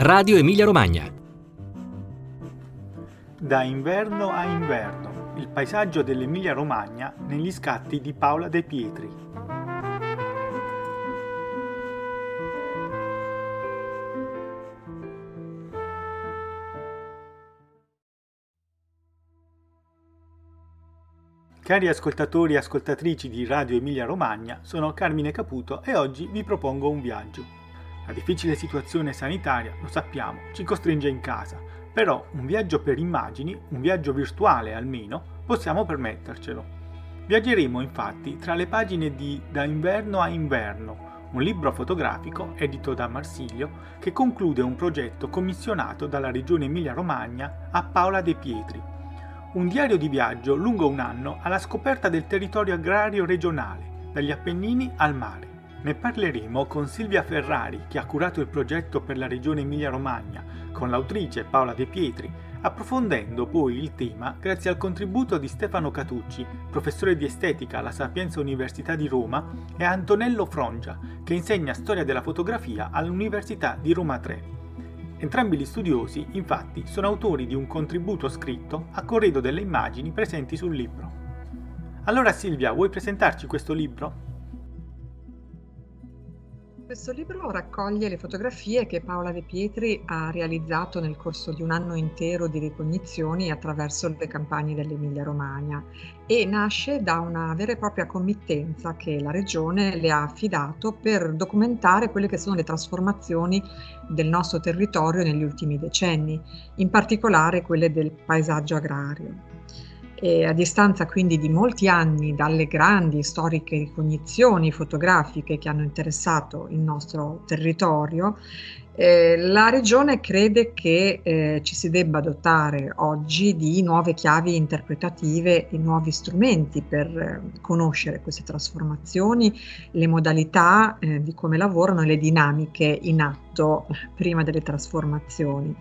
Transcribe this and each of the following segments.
Radio Emilia Romagna. Da inverno a inverno, il paesaggio dell'Emilia Romagna negli scatti di Paola De Pietri. Cari ascoltatori e ascoltatrici di Radio Emilia Romagna, sono Carmine Caputo e oggi vi propongo un viaggio. La difficile situazione sanitaria, lo sappiamo, ci costringe in casa, però un viaggio per immagini, un viaggio virtuale almeno, possiamo permettercelo. Viaggeremo infatti tra le pagine di Da inverno a inverno, un libro fotografico edito da Marsilio che conclude un progetto commissionato dalla regione Emilia-Romagna a Paola De Pietri, un diario di viaggio lungo un anno alla scoperta del territorio agrario regionale, dagli Appennini al mare. Ne parleremo con Silvia Ferrari, che ha curato il progetto per la regione Emilia-Romagna, con l'autrice Paola De Pietri, approfondendo poi il tema grazie al contributo di Stefano Catucci, professore di estetica alla Sapienza Università di Roma, e Antonello Frongia, che insegna storia della fotografia all'Università di Roma 3. Entrambi gli studiosi, infatti, sono autori di un contributo scritto a corredo delle immagini presenti sul libro. Allora Silvia, vuoi presentarci questo libro? Questo libro raccoglie le fotografie che Paola De Pietri ha realizzato nel corso di un anno intero di ricognizioni attraverso le campagne dell'Emilia Romagna e nasce da una vera e propria committenza che la Regione le ha affidato per documentare quelle che sono le trasformazioni del nostro territorio negli ultimi decenni, in particolare quelle del paesaggio agrario. E a distanza quindi di molti anni dalle grandi storiche ricognizioni fotografiche che hanno interessato il nostro territorio, eh, la Regione crede che eh, ci si debba dotare oggi di nuove chiavi interpretative e nuovi strumenti per eh, conoscere queste trasformazioni, le modalità eh, di come lavorano e le dinamiche in atto prima delle trasformazioni.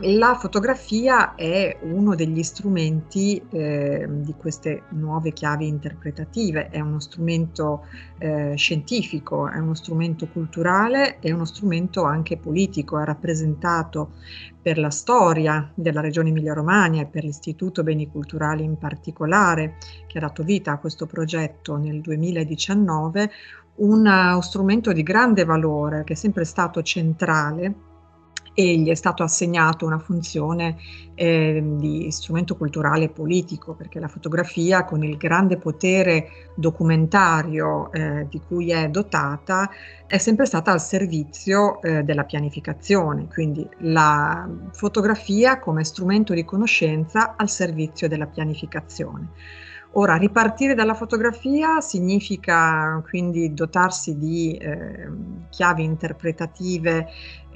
La fotografia è uno degli strumenti eh, di queste nuove chiavi interpretative, è uno strumento eh, scientifico, è uno strumento culturale, è uno strumento anche politico, ha rappresentato per la storia della regione Emilia-Romagna e per l'Istituto Beni Culturali in particolare, che ha dato vita a questo progetto nel 2019, uno strumento di grande valore che è sempre stato centrale e gli è stato assegnato una funzione eh, di strumento culturale e politico, perché la fotografia con il grande potere documentario eh, di cui è dotata è sempre stata al servizio eh, della pianificazione, quindi la fotografia come strumento di conoscenza al servizio della pianificazione. Ora, ripartire dalla fotografia significa quindi dotarsi di eh, chiavi interpretative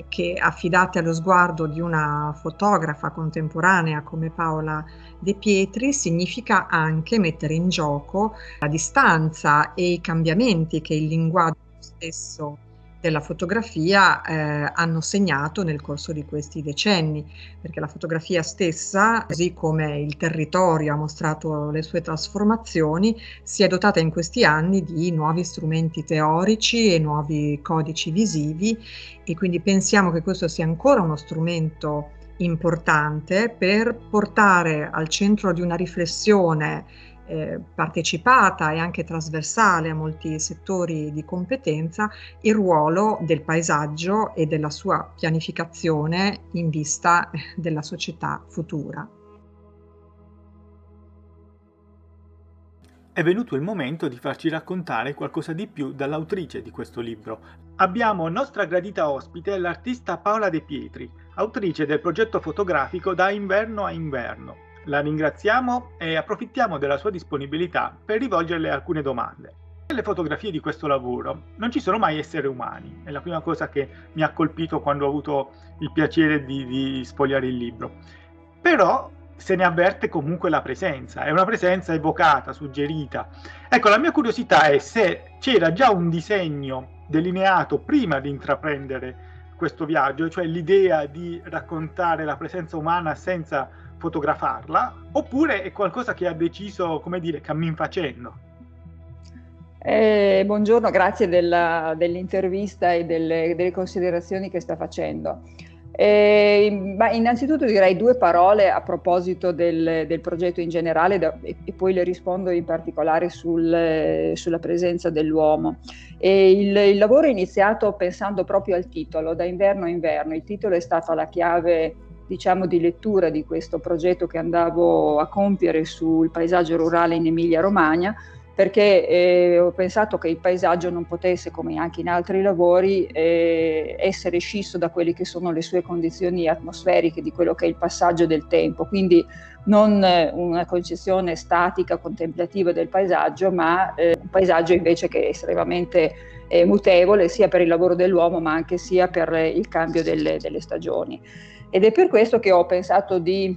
che affidate allo sguardo di una fotografa contemporanea come Paola De Pietri, significa anche mettere in gioco la distanza e i cambiamenti che il linguaggio stesso della fotografia eh, hanno segnato nel corso di questi decenni, perché la fotografia stessa, così come il territorio ha mostrato le sue trasformazioni, si è dotata in questi anni di nuovi strumenti teorici e nuovi codici visivi e quindi pensiamo che questo sia ancora uno strumento importante per portare al centro di una riflessione eh, partecipata e anche trasversale a molti settori di competenza il ruolo del paesaggio e della sua pianificazione in vista della società futura. È venuto il momento di farci raccontare qualcosa di più dall'autrice di questo libro. Abbiamo nostra gradita ospite l'artista Paola De Pietri, autrice del progetto fotografico Da inverno a inverno, la ringraziamo e approfittiamo della sua disponibilità per rivolgerle alcune domande. Nelle fotografie di questo lavoro non ci sono mai esseri umani, è la prima cosa che mi ha colpito quando ho avuto il piacere di, di sfogliare il libro. Però se ne avverte comunque la presenza, è una presenza evocata, suggerita. Ecco, la mia curiosità è se c'era già un disegno delineato prima di intraprendere questo viaggio, cioè l'idea di raccontare la presenza umana senza fotografarla, oppure è qualcosa che ha deciso, come dire, cammin facendo? Eh, buongiorno, grazie della, dell'intervista e delle, delle, considerazioni che sta facendo. Eh, innanzitutto direi due parole a proposito del, del progetto in generale da, e, e, poi le rispondo in particolare sul, sulla presenza dell'uomo. Il, il, lavoro è iniziato pensando proprio al titolo, da inverno a inverno. Il titolo è stata la chiave diciamo, di lettura di questo progetto che andavo a compiere sul paesaggio rurale in Emilia-Romagna perché eh, ho pensato che il paesaggio non potesse, come anche in altri lavori, eh, essere scisso da quelle che sono le sue condizioni atmosferiche, di quello che è il passaggio del tempo. Quindi non eh, una concezione statica, contemplativa del paesaggio, ma eh, un paesaggio invece che è estremamente eh, mutevole sia per il lavoro dell'uomo, ma anche sia per il cambio delle, delle stagioni. Ed è per questo che ho pensato di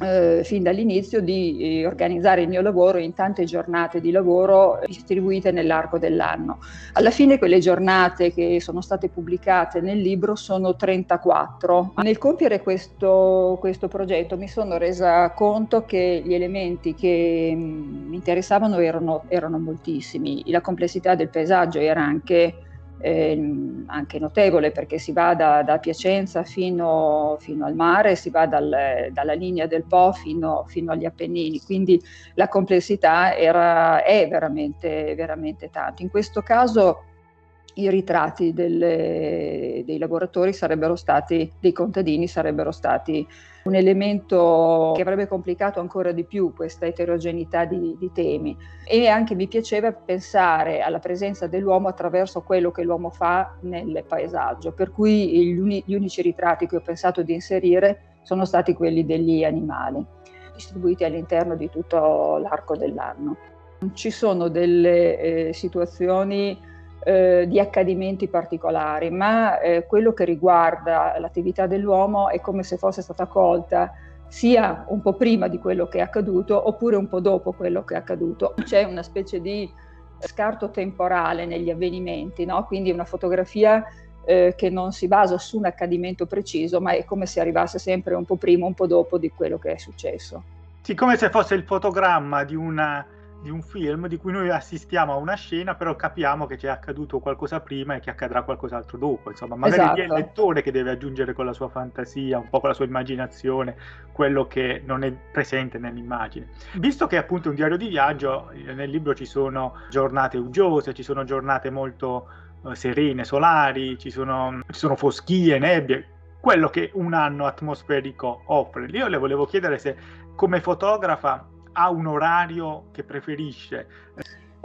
eh, fin dall'inizio di eh, organizzare il mio lavoro in tante giornate di lavoro distribuite nell'arco dell'anno. Alla fine quelle giornate che sono state pubblicate nel libro sono 34. Nel compiere questo, questo progetto mi sono resa conto che gli elementi che mm, mi interessavano erano, erano moltissimi. La complessità del paesaggio era anche eh, anche notevole perché si va da, da Piacenza fino, fino, al mare, si va dal, dalla linea del Po fino, fino, agli Appennini, quindi la complessità era, è veramente, veramente tanto. In questo caso i ritratti delle, dei lavoratori sarebbero stati, dei contadini sarebbero stati un elemento che avrebbe complicato ancora di più questa eterogeneità di, di, temi e anche mi piaceva pensare alla presenza dell'uomo attraverso quello che l'uomo fa nel paesaggio, per cui gli, uni, gli unici ritratti che ho pensato di inserire sono stati quelli degli animali, distribuiti all'interno di tutto l'arco dell'anno. Ci sono delle eh, situazioni eh, di accadimenti particolari, ma eh, quello che riguarda l'attività dell'uomo è come se fosse stata colta sia un po' prima di quello che è accaduto oppure un po' dopo quello che è accaduto. C'è una specie di scarto temporale negli avvenimenti, no? quindi una fotografia eh, che non si basa su un accadimento preciso, ma è come se arrivasse sempre un po' prima, un po' dopo di quello che è successo. Sì, come se fosse il fotogramma di una di un film di cui noi assistiamo a una scena, però capiamo che c'è accaduto qualcosa prima e che accadrà qualcos'altro dopo. Insomma, magari esatto. è il lettore che deve aggiungere con la sua fantasia, un po' con la sua immaginazione, quello che non è presente nell'immagine. Visto che è appunto un diario di viaggio, eh, nel libro ci sono giornate uggiose, ci sono giornate molto uh, serene, solari, ci sono, ci sono foschie, nebbie, quello che un anno atmosferico offre. Io le volevo chiedere se come fotografa ha un orario che preferisce?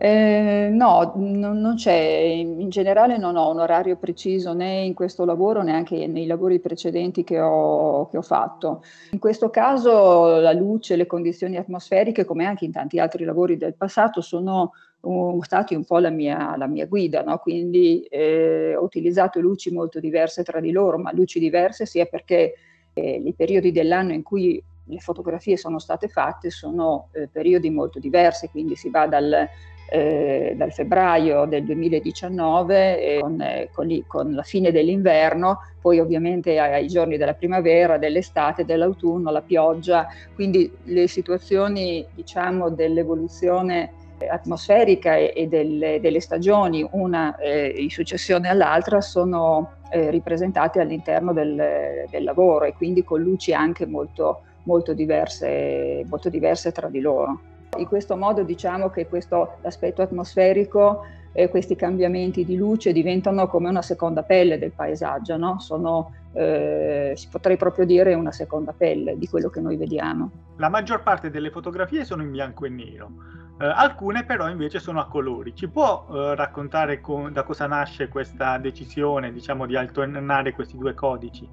Eh, no, non, non, c'è, in generale non ho un orario preciso né in questo lavoro né anche nei lavori precedenti che ho, che ho fatto. In questo caso la luce, le condizioni atmosferiche, come anche in tanti altri lavori del passato, sono uh, stati un po' la mia, la mia guida, no? quindi eh, ho utilizzato luci molto diverse tra di loro, ma luci diverse sia perché eh, i periodi dell'anno in cui le fotografie sono state fatte sono eh, periodi molto diversi, quindi si va dal, eh, dal febbraio del 2019 eh, con, con, con, la fine dell'inverno, poi ovviamente ai, ai, giorni della primavera, dell'estate, dell'autunno, la pioggia, quindi le situazioni diciamo dell'evoluzione atmosferica e, e delle, delle, stagioni, una eh, in successione all'altra, sono eh, ripresentate all'interno del, del, lavoro e quindi con luci anche molto, molto diverse, molto diverse tra di loro. In questo modo diciamo che questo aspetto atmosferico e questi cambiamenti di luce diventano come una seconda pelle del paesaggio, no? Sono, eh, si potrei proprio dire una seconda pelle di quello che noi vediamo. La maggior parte delle fotografie sono in bianco e nero, eh, alcune però invece sono a colori. Ci può eh, raccontare con, da cosa nasce questa decisione diciamo, di alternare questi due codici?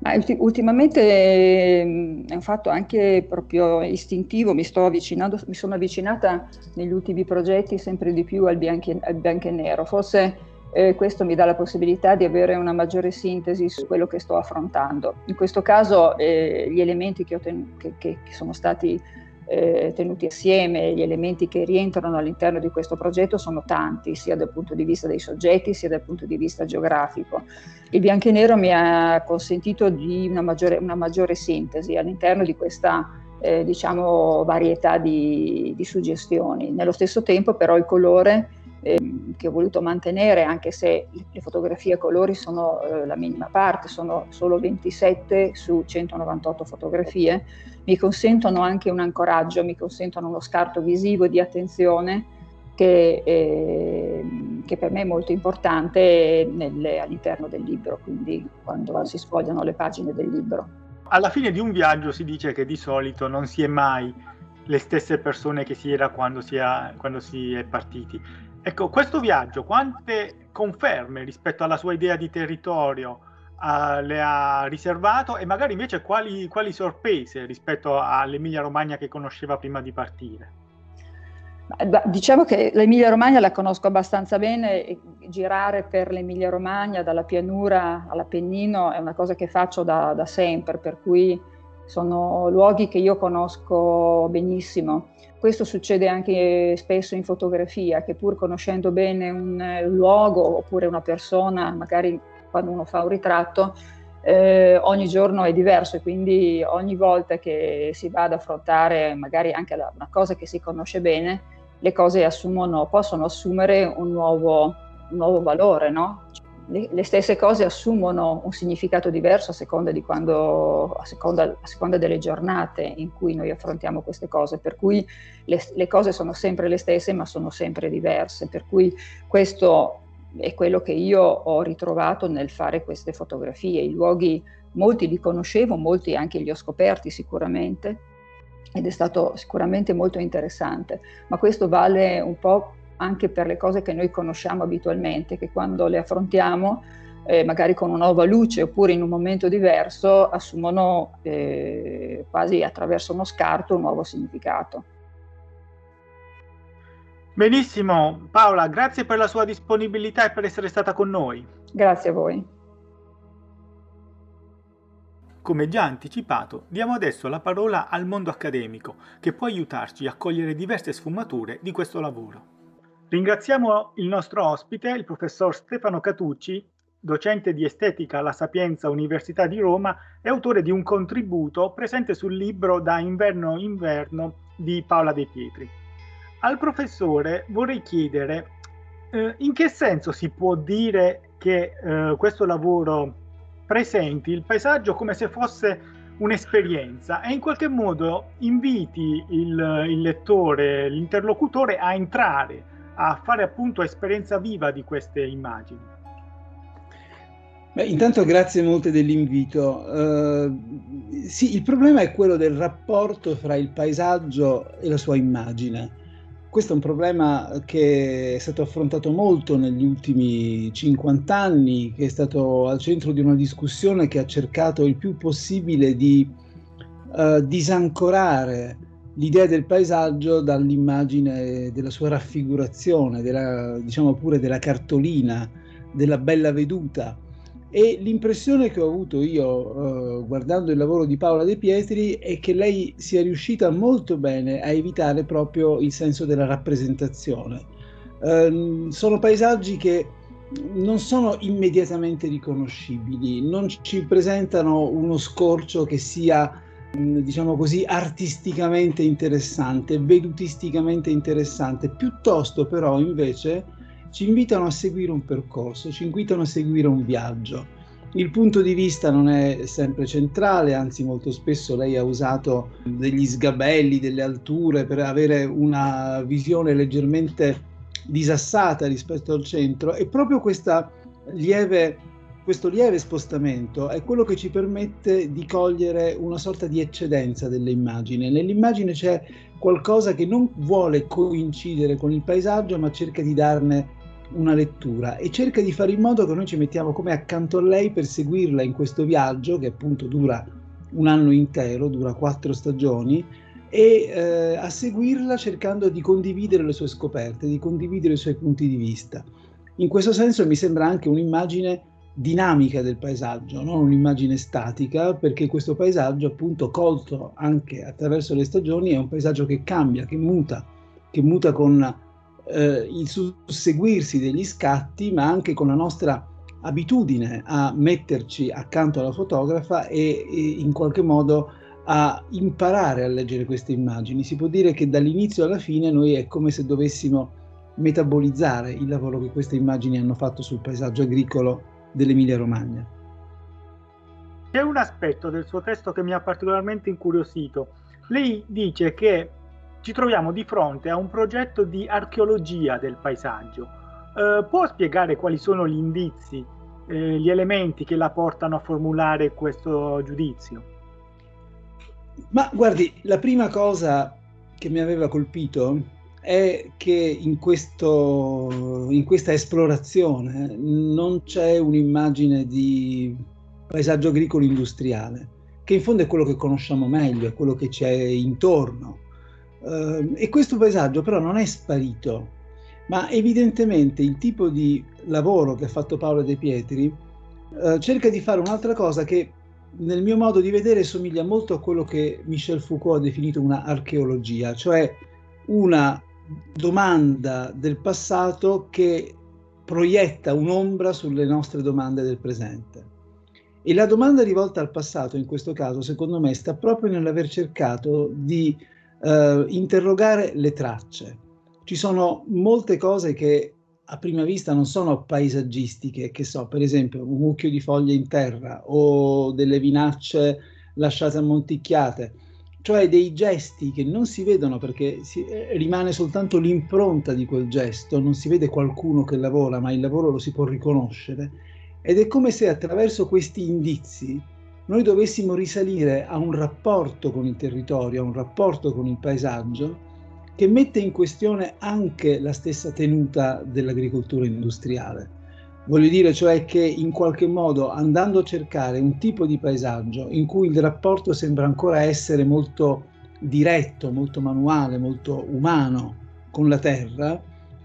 Ma ultimamente mm, è un fatto anche proprio istintivo, mi, mi sono avvicinata negli ultimi progetti sempre di più al bianco, al bianco e nero. Forse eh, questo mi dà la possibilità di avere una maggiore sintesi su quello che sto affrontando. In questo caso eh, gli elementi che, ten- che, che, che sono stati eh, tenuti assieme, gli elementi che rientrano all'interno di questo progetto sono tanti, sia dal punto di vista dei soggetti sia dal punto di vista geografico. Il bianco e nero mi ha consentito di una maggiore, una maggiore sintesi all'interno di questa eh, diciamo, varietà di, di, suggestioni. Nello stesso tempo però il colore eh, che ho voluto mantenere, anche se le fotografie a colori sono eh, la minima parte, sono solo 27 su 198 fotografie, mi consentono anche un ancoraggio, mi consentono uno scarto visivo di attenzione che, eh, che per me è molto importante nelle, all'interno del libro, quindi quando si sfogliano le pagine del libro. Alla fine di un viaggio si dice che di solito non si è mai le stesse persone che si era quando si, è, quando si è partiti. Ecco, questo viaggio quante conferme rispetto alla sua idea di territorio uh, le ha riservato e magari invece quali, quali sorprese rispetto all'Emilia Romagna che conosceva prima di partire? Diciamo che l'Emilia Romagna la conosco abbastanza bene girare per l'Emilia Romagna dalla pianura all'Appennino è una cosa che faccio da, da sempre, per cui sono luoghi che io conosco benissimo. Questo succede anche spesso in fotografia, che pur conoscendo bene un luogo oppure una persona, magari quando uno fa un ritratto, eh, ogni giorno è diverso e quindi ogni volta che si va ad affrontare magari anche una cosa che si conosce bene, le cose assumono, possono assumere un nuovo, un nuovo valore, no? Le, stesse cose assumono un significato diverso a seconda, quando, a, seconda, a seconda, delle giornate in cui noi affrontiamo queste cose, per cui le, le cose sono sempre le stesse ma sono sempre diverse, per cui questo è quello che io ho ritrovato nel fare queste fotografie. I luoghi, molti li conoscevo, molti anche li ho scoperti sicuramente ed è stato sicuramente molto interessante, ma questo vale un po' anche per le cose che noi conosciamo abitualmente, che quando le affrontiamo, eh, magari con una nuova luce oppure in un momento diverso, assumono eh, quasi attraverso uno scarto un nuovo significato. Benissimo, Paola, grazie per la sua disponibilità e per essere stata con noi. Grazie a voi. Come già anticipato, diamo adesso la parola al mondo accademico, che può aiutarci a cogliere diverse sfumature di questo lavoro. Ringraziamo il nostro ospite, il professor Stefano Catucci, docente di estetica alla Sapienza Università di Roma e autore di un contributo presente sul libro Da inverno inverno di Paola De Pietri. Al professore vorrei chiedere eh, in che senso si può dire che eh, questo lavoro presenti il paesaggio come se fosse un'esperienza e in qualche modo inviti il, il lettore, l'interlocutore a entrare a fare appunto esperienza viva di queste immagini. Beh, intanto grazie molte dell'invito. Uh, sì, il problema è quello del rapporto fra il paesaggio e la sua immagine. Questo è un problema che è stato affrontato molto negli ultimi 50 anni, che è stato al centro di una discussione che ha cercato il più possibile di uh, disancorare l'idea del paesaggio dall'immagine della sua raffigurazione, della, diciamo pure della cartolina, della bella veduta. E l'impressione che ho avuto io eh, guardando il lavoro di Paola De Pietri è che lei sia riuscita molto bene a evitare proprio il senso della rappresentazione. Eh, sono paesaggi che non sono immediatamente riconoscibili, non ci presentano uno scorcio che sia diciamo così, artisticamente interessante, vedutisticamente interessante, piuttosto però invece ci invitano a seguire un percorso, ci invitano a seguire un viaggio. Il punto di vista non è sempre centrale, anzi molto spesso lei ha usato degli sgabelli, delle alture per avere una visione leggermente disassata rispetto al centro e proprio questa lieve questo lieve spostamento è quello che ci permette di cogliere una sorta di eccedenza dell'immagine. Nell'immagine c'è qualcosa che non vuole coincidere con il paesaggio, ma cerca di darne una lettura e cerca di fare in modo che noi ci mettiamo come accanto a lei per seguirla in questo viaggio che appunto dura un anno intero, dura quattro stagioni e eh, a seguirla cercando di condividere le sue scoperte, di condividere i suoi punti di vista. In questo senso mi sembra anche un'immagine dinamica del paesaggio, non un'immagine statica, perché questo paesaggio, appunto, colto anche attraverso le stagioni, è un paesaggio che cambia, che muta, che muta con eh, il susseguirsi degli scatti, ma anche con la nostra abitudine a metterci accanto alla fotografa e, e in qualche modo a imparare a leggere queste immagini. Si può dire che dall'inizio alla fine noi è come se dovessimo metabolizzare il lavoro che queste immagini hanno fatto sul paesaggio agricolo dell'Emilia Romagna. C'è un aspetto del suo testo che mi ha particolarmente incuriosito. Lei dice che ci troviamo di fronte a un progetto di archeologia del paesaggio. Eh, può spiegare quali sono gli indizi, eh, gli elementi che la portano a formulare questo giudizio? Ma guardi, la prima cosa che mi aveva colpito è che in, questo, in questa esplorazione non c'è un'immagine di paesaggio agricolo industriale, che in fondo è quello che conosciamo meglio, è quello che c'è intorno. Uh, e questo paesaggio però non è sparito, ma evidentemente il tipo di lavoro che ha fatto Paolo De Pietri uh, cerca di fare un'altra cosa che nel mio modo di vedere somiglia molto a quello che Michel Foucault ha definito una archeologia, cioè una domanda del passato che proietta un'ombra sulle nostre domande del presente. E la domanda rivolta al passato, in questo caso, secondo me, sta proprio nell'aver cercato di eh, interrogare le tracce. Ci sono molte cose che a prima vista non sono paesaggistiche, che so, per esempio un mucchio di foglie in terra o delle vinacce lasciate ammonticchiate, cioè dei gesti che non si vedono perché si, eh, rimane soltanto l'impronta di quel gesto, non si vede qualcuno che lavora, ma il lavoro lo si può riconoscere ed è come se attraverso questi indizi noi dovessimo risalire a un rapporto con il territorio, a un rapporto con il paesaggio che mette in questione anche la stessa tenuta dell'agricoltura industriale. Voglio dire cioè che in qualche modo andando a cercare un tipo di paesaggio in cui il rapporto sembra ancora essere molto diretto, molto manuale, molto umano con la terra,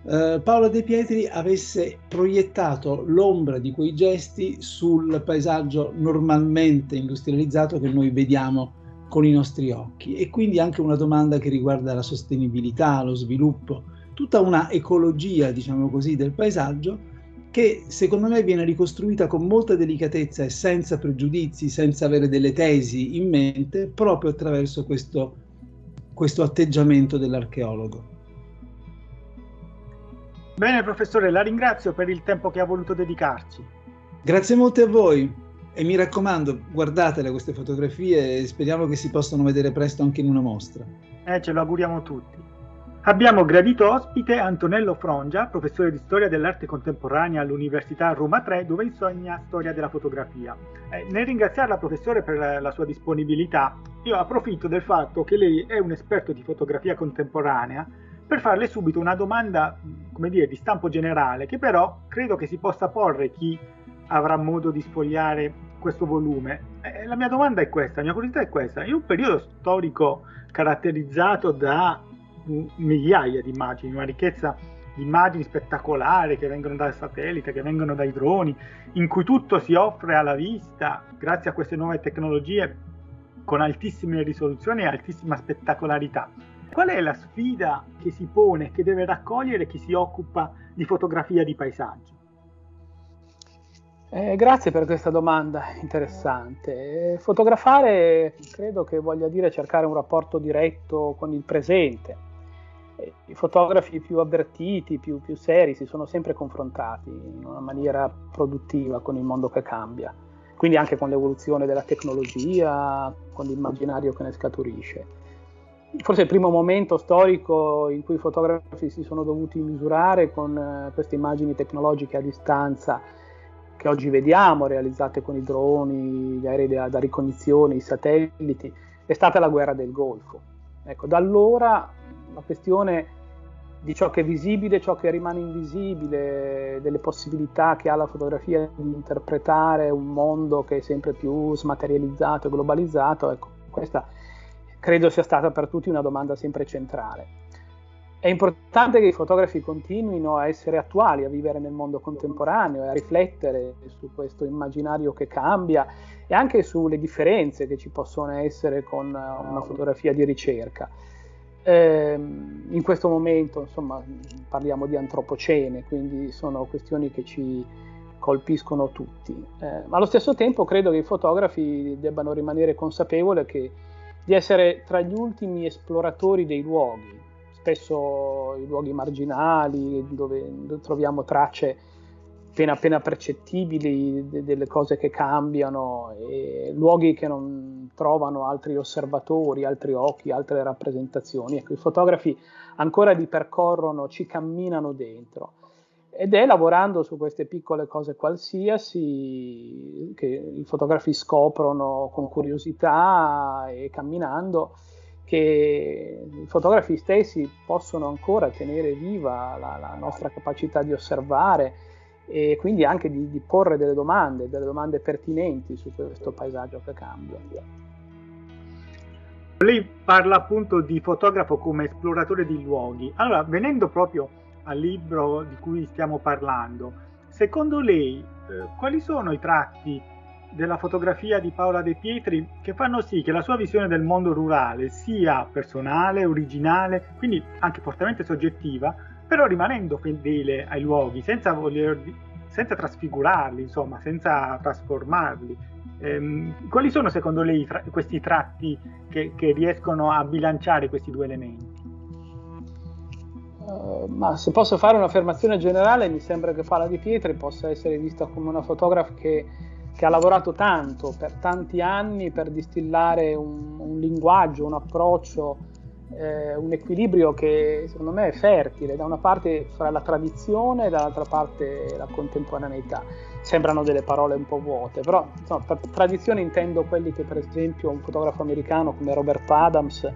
eh, Paolo De Pietri avesse proiettato l'ombra di quei gesti sul paesaggio normalmente industrializzato che noi vediamo con i nostri occhi. E quindi anche una domanda che riguarda la sostenibilità, lo sviluppo, tutta una ecologia, diciamo così, del paesaggio che secondo me viene ricostruita con molta delicatezza e senza pregiudizi, senza avere delle tesi in mente, proprio attraverso questo, questo atteggiamento dell'archeologo. Bene professore, la ringrazio per il tempo che ha voluto dedicarci. Grazie molte a voi e mi raccomando, guardatele queste fotografie e speriamo che si possano vedere presto anche in una mostra. Eh, ce lo auguriamo tutti. Abbiamo gradito ospite Antonello Frongia, professore di storia dell'arte contemporanea all'Università Roma 3, dove insegna storia della fotografia. Eh, nel ringraziarla, professore, per la sua disponibilità, io approfitto del fatto che lei è un esperto di fotografia contemporanea per farle subito una domanda, come dire, di stampo generale, che però credo che si possa porre chi avrà modo di sfogliare questo volume. Eh, la mia domanda è questa, la mia curiosità è questa. In un periodo storico caratterizzato da migliaia di immagini, una ricchezza di immagini spettacolari che vengono dal satellite, che vengono dai droni, in cui tutto si offre alla vista grazie a queste nuove tecnologie con altissime risoluzioni e altissima spettacolarità. Qual è la sfida che si pone, che deve raccogliere chi si occupa di fotografia di paesaggio? Eh, grazie per questa domanda interessante. Fotografare credo che voglia dire cercare un rapporto diretto con il presente. Eh, I fotografi più avvertiti, più, più seri, si sono sempre confrontati in una maniera produttiva con il mondo che cambia, quindi anche con l'evoluzione della tecnologia, con l'immaginario che ne scaturisce forse il primo momento storico in cui i fotografi si sono dovuti misurare con eh, queste immagini tecnologiche a distanza che oggi vediamo, realizzate con i droni, gli aerei da, da ricognizione, i satelliti, è stata la guerra del Golfo. Ecco, da allora la questione di ciò che è visibile, ciò che rimane invisibile, delle possibilità che ha la fotografia di interpretare un mondo che è sempre più smaterializzato e globalizzato, ecco, questa credo sia stata per tutti una domanda sempre centrale. È importante che i fotografi continuino a essere attuali, a vivere nel mondo contemporaneo e a riflettere su questo immaginario che cambia e anche sulle differenze che ci possono essere con una fotografia di ricerca. Eh, in questo momento, insomma, parliamo di antropocene, quindi sono questioni che ci colpiscono tutti. Eh, ma allo stesso tempo credo che i fotografi debbano rimanere consapevoli che di essere tra gli ultimi esploratori dei luoghi, spesso i luoghi marginali dove, dove troviamo tracce appena, appena percettibili de, delle cose che cambiano, luoghi che non trovano altri osservatori, altri occhi, altre rappresentazioni. Ecco, i fotografi ancora li percorrono, ci camminano dentro. Ed è lavorando su queste piccole cose qualsiasi che i fotografi scoprono con curiosità e camminando che i fotografi stessi possono ancora tenere viva la, la nostra capacità di osservare e quindi anche di, di, porre delle domande, delle domande pertinenti su questo paesaggio che cambia. Lei parla appunto di fotografo come esploratore di luoghi. Allora, venendo proprio al libro di cui stiamo parlando, secondo lei eh, quali sono i tratti della fotografia di Paola De Pietri che fanno sì che la sua visione del mondo rurale sia personale, originale, quindi anche fortemente soggettiva, però rimanendo fedele ai luoghi, senza, voler, senza trasfigurarli, insomma, senza trasformarli. Ehm, quali sono secondo lei tra, questi tratti che, che, riescono a bilanciare questi due elementi? Uh, ma se posso fare un'affermazione generale, mi sembra che Fala di Pietri possa essere vista come una fotografa che, che, ha lavorato tanto per tanti anni per distillare un, un linguaggio, un approccio eh, un equilibrio che secondo me è fertile, da una parte fra la tradizione e dall'altra parte la contemporaneità. Sembrano delle parole un po' vuote, però insomma, per tradizione intendo quelli che per esempio un fotografo americano come Robert Adams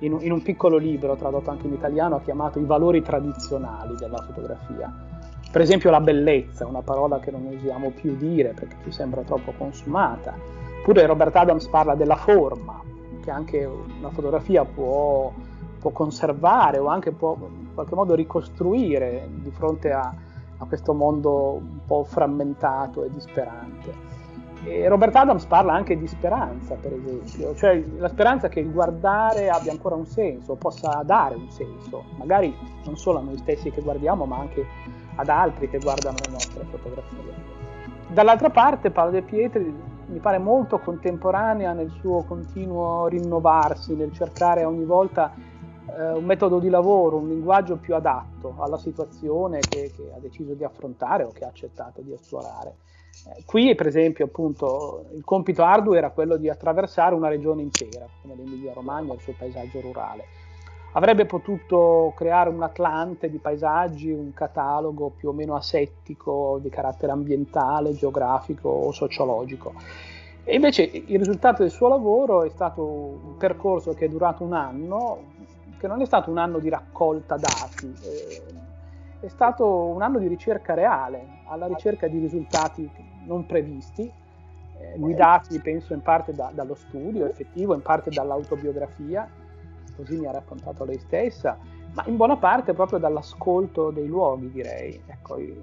in in un piccolo libro tradotto anche in italiano ha chiamato i valori tradizionali della fotografia. Per esempio la bellezza, una parola che non usiamo più dire perché ci sembra troppo consumata. Pure Robert Adams parla della forma, che anche una fotografia può, può conservare o anche può in qualche modo ricostruire di fronte a, a questo mondo un po' frammentato e disperante. E Robert Adams parla anche di speranza, per esempio, cioè la speranza che il guardare abbia ancora un senso, possa dare un senso, magari non solo a noi stessi che guardiamo, ma anche ad altri che guardano le nostre fotografie. Dall'altra parte Paolo De Pietri mi pare molto contemporanea nel suo continuo rinnovarsi, nel cercare ogni volta eh, un metodo di lavoro, un linguaggio più adatto alla situazione che, che, ha deciso di affrontare o che ha accettato di esplorare. Eh, qui, per esempio, appunto, il compito arduo era quello di attraversare una regione intera, come l'Emilia Romagna il suo paesaggio rurale. Avrebbe potuto creare un atlante di paesaggi, un catalogo più o meno asettico di carattere ambientale, geografico o sociologico. E invece il risultato del suo lavoro è stato un percorso che è durato un anno, che non è stato un anno di raccolta dati, eh, è stato un anno di ricerca reale, alla ricerca di risultati non previsti, eh, guidati penso in parte da, dallo studio effettivo, in parte dall'autobiografia così mi ha raccontato lei stessa, ma in buona parte proprio dall'ascolto dei luoghi, direi. Ecco, il,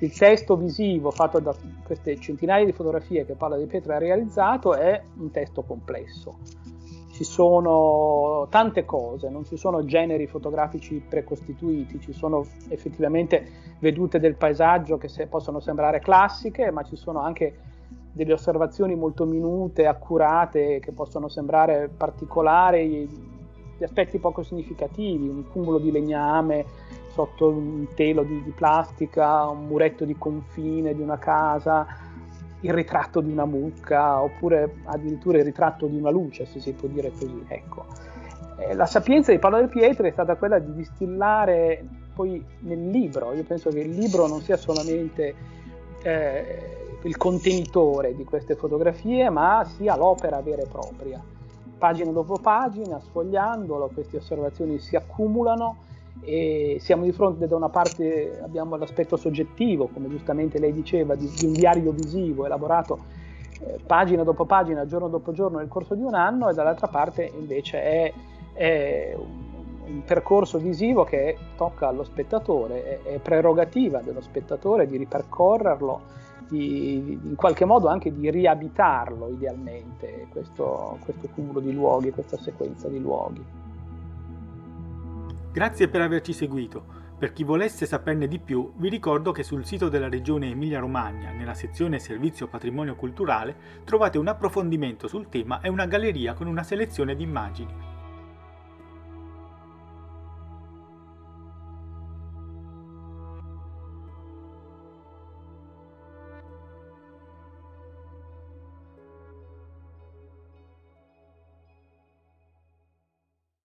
il testo visivo fatto da queste centinaia di fotografie che Paola Di Pietro ha realizzato è un testo complesso. Ci sono tante cose, non ci sono generi fotografici precostituiti, ci sono effettivamente vedute del paesaggio che se, possono sembrare classiche, ma ci sono anche delle osservazioni molto minute, accurate, che possono sembrare particolari, di aspetti poco significativi, un cumulo di legname sotto un telo di, di plastica, un muretto di confine di una casa, il ritratto di una mucca oppure addirittura il ritratto di una luce, se si può dire così. Ecco. Eh, la sapienza di Paolo del Pietri è stata quella di distillare poi nel libro, io penso che il libro non sia solamente eh, il contenitore di queste fotografie, ma sia l'opera vera e propria pagina dopo pagina, sfogliandolo, queste osservazioni si accumulano e siamo di fronte da una parte abbiamo l'aspetto soggettivo, come giustamente lei diceva, di, di un diario visivo elaborato eh, pagina dopo pagina, giorno dopo giorno nel corso di un anno e dall'altra parte invece è, è un, un, percorso visivo che tocca allo spettatore, è, è prerogativa dello spettatore di ripercorrerlo di, in qualche modo anche di riabitarlo idealmente, questo, questo cumulo di luoghi, questa sequenza di luoghi. Grazie per averci seguito. Per chi volesse saperne di più, vi ricordo che sul sito della Regione Emilia-Romagna, nella sezione Servizio Patrimonio Culturale, trovate un approfondimento sul tema e una galleria con una selezione di immagini.